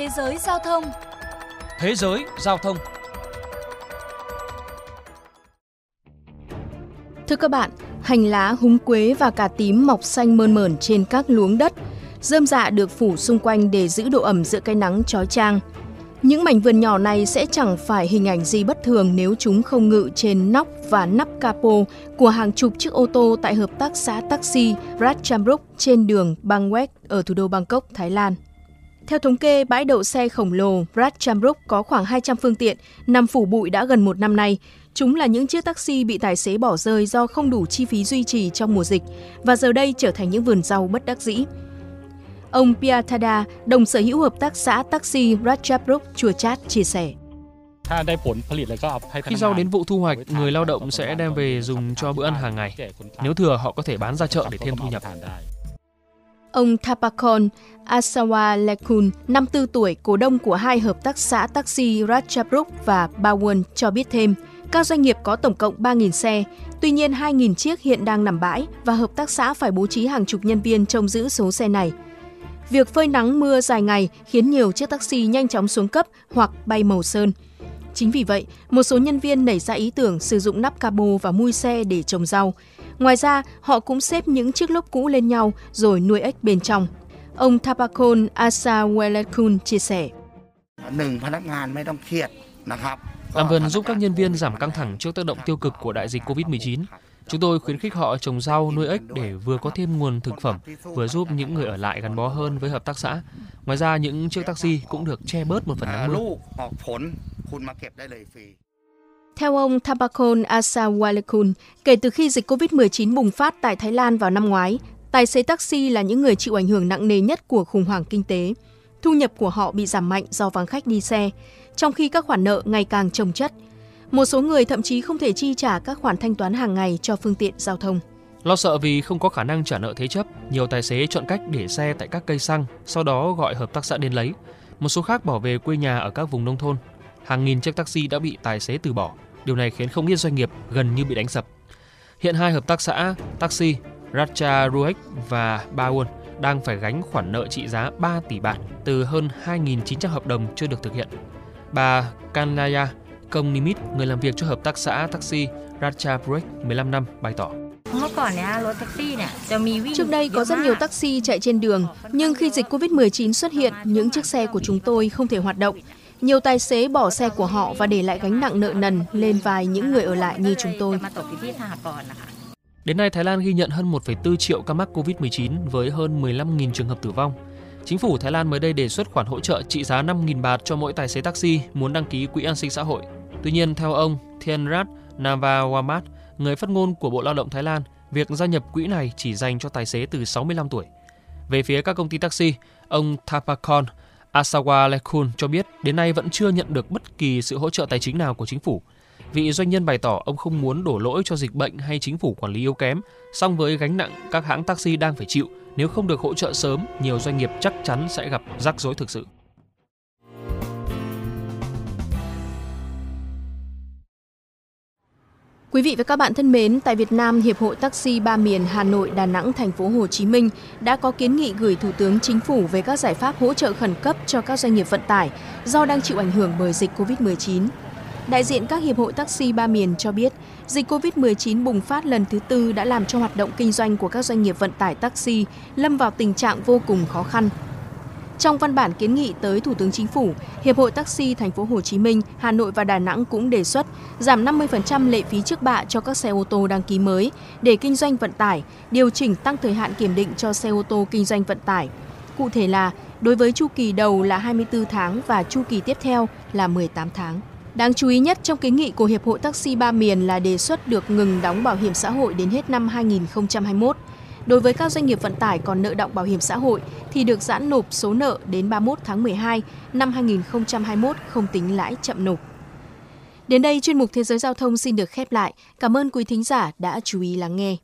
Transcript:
Thế giới giao thông Thế giới giao thông Thưa các bạn, hành lá húng quế và cà tím mọc xanh mơn mởn trên các luống đất. Rơm dạ được phủ xung quanh để giữ độ ẩm giữa cái nắng chói chang. Những mảnh vườn nhỏ này sẽ chẳng phải hình ảnh gì bất thường nếu chúng không ngự trên nóc và nắp capo của hàng chục chiếc ô tô tại hợp tác xã taxi Ratchaburi trên đường Bangwek ở thủ đô Bangkok, Thái Lan. Theo thống kê, bãi đậu xe khổng lồ Ratchaburi có khoảng 200 phương tiện, nằm phủ bụi đã gần một năm nay. Chúng là những chiếc taxi bị tài xế bỏ rơi do không đủ chi phí duy trì trong mùa dịch và giờ đây trở thành những vườn rau bất đắc dĩ. Ông Piatada, đồng sở hữu hợp tác xã taxi Ratchaburi Chùa Chát chia sẻ. Khi rau đến vụ thu hoạch, người lao động sẽ đem về dùng cho bữa ăn hàng ngày. Nếu thừa, họ có thể bán ra chợ để thêm thu nhập. Ông Thapakon Asawa Lekun, 54 tuổi, cổ đông của hai hợp tác xã taxi Ratchaburi và Bawon cho biết thêm, các doanh nghiệp có tổng cộng 3.000 xe, tuy nhiên 2.000 chiếc hiện đang nằm bãi và hợp tác xã phải bố trí hàng chục nhân viên trông giữ số xe này. Việc phơi nắng mưa dài ngày khiến nhiều chiếc taxi nhanh chóng xuống cấp hoặc bay màu sơn. Chính vì vậy, một số nhân viên nảy ra ý tưởng sử dụng nắp cabo và mui xe để trồng rau. Ngoài ra, họ cũng xếp những chiếc lốp cũ lên nhau rồi nuôi ếch bên trong. Ông Thapakon Asawelekun chia sẻ. Làm vườn giúp các nhân viên giảm căng thẳng trước tác động tiêu cực của đại dịch COVID-19. Chúng tôi khuyến khích họ trồng rau, nuôi ếch để vừa có thêm nguồn thực phẩm, vừa giúp những người ở lại gắn bó hơn với hợp tác xã. Ngoài ra, những chiếc taxi cũng được che bớt một phần nắng mưa. Theo ông Thapakon Asawalekun, kể từ khi dịch COVID-19 bùng phát tại Thái Lan vào năm ngoái, tài xế taxi là những người chịu ảnh hưởng nặng nề nhất của khủng hoảng kinh tế. Thu nhập của họ bị giảm mạnh do vắng khách đi xe, trong khi các khoản nợ ngày càng chồng chất. Một số người thậm chí không thể chi trả các khoản thanh toán hàng ngày cho phương tiện giao thông. Lo sợ vì không có khả năng trả nợ thế chấp, nhiều tài xế chọn cách để xe tại các cây xăng, sau đó gọi hợp tác xã đến lấy. Một số khác bỏ về quê nhà ở các vùng nông thôn. Hàng nghìn chiếc taxi đã bị tài xế từ bỏ. Điều này khiến không ít doanh nghiệp gần như bị đánh sập. Hiện hai hợp tác xã taxi Racha Ruek và Bawon đang phải gánh khoản nợ trị giá 3 tỷ bạt từ hơn 2.900 hợp đồng chưa được thực hiện. Bà Kanaya Công Nimit, người làm việc cho hợp tác xã taxi Racha Break 15 năm, bày tỏ. Trước đây có rất nhiều taxi chạy trên đường, nhưng khi dịch Covid-19 xuất hiện, những chiếc xe của chúng tôi không thể hoạt động. Nhiều tài xế bỏ xe của họ và để lại gánh nặng nợ nần lên vai những người ở lại như chúng tôi. Đến nay, Thái Lan ghi nhận hơn 1,4 triệu ca mắc COVID-19 với hơn 15.000 trường hợp tử vong. Chính phủ Thái Lan mới đây đề xuất khoản hỗ trợ trị giá 5.000 baht cho mỗi tài xế taxi muốn đăng ký quỹ an sinh xã hội. Tuy nhiên, theo ông Thienrat Navawamat, người phát ngôn của Bộ Lao động Thái Lan, việc gia nhập quỹ này chỉ dành cho tài xế từ 65 tuổi. Về phía các công ty taxi, ông Thapakon Asawa Lekun cho biết đến nay vẫn chưa nhận được bất kỳ sự hỗ trợ tài chính nào của chính phủ. Vị doanh nhân bày tỏ ông không muốn đổ lỗi cho dịch bệnh hay chính phủ quản lý yếu kém, song với gánh nặng các hãng taxi đang phải chịu, nếu không được hỗ trợ sớm, nhiều doanh nghiệp chắc chắn sẽ gặp rắc rối thực sự. Quý vị và các bạn thân mến, tại Việt Nam, Hiệp hội Taxi Ba Miền Hà Nội, Đà Nẵng, Thành phố Hồ Chí Minh đã có kiến nghị gửi Thủ tướng Chính phủ về các giải pháp hỗ trợ khẩn cấp cho các doanh nghiệp vận tải do đang chịu ảnh hưởng bởi dịch COVID-19. Đại diện các hiệp hội taxi ba miền cho biết, dịch COVID-19 bùng phát lần thứ tư đã làm cho hoạt động kinh doanh của các doanh nghiệp vận tải taxi lâm vào tình trạng vô cùng khó khăn. Trong văn bản kiến nghị tới Thủ tướng Chính phủ, Hiệp hội Taxi Thành phố Hồ Chí Minh, Hà Nội và Đà Nẵng cũng đề xuất giảm 50% lệ phí trước bạ cho các xe ô tô đăng ký mới để kinh doanh vận tải, điều chỉnh tăng thời hạn kiểm định cho xe ô tô kinh doanh vận tải. Cụ thể là đối với chu kỳ đầu là 24 tháng và chu kỳ tiếp theo là 18 tháng. Đáng chú ý nhất trong kiến nghị của Hiệp hội Taxi Ba Miền là đề xuất được ngừng đóng bảo hiểm xã hội đến hết năm 2021. Đối với các doanh nghiệp vận tải còn nợ động bảo hiểm xã hội thì được giãn nộp số nợ đến 31 tháng 12 năm 2021 không tính lãi chậm nộp. Đến đây chuyên mục Thế giới giao thông xin được khép lại. Cảm ơn quý thính giả đã chú ý lắng nghe.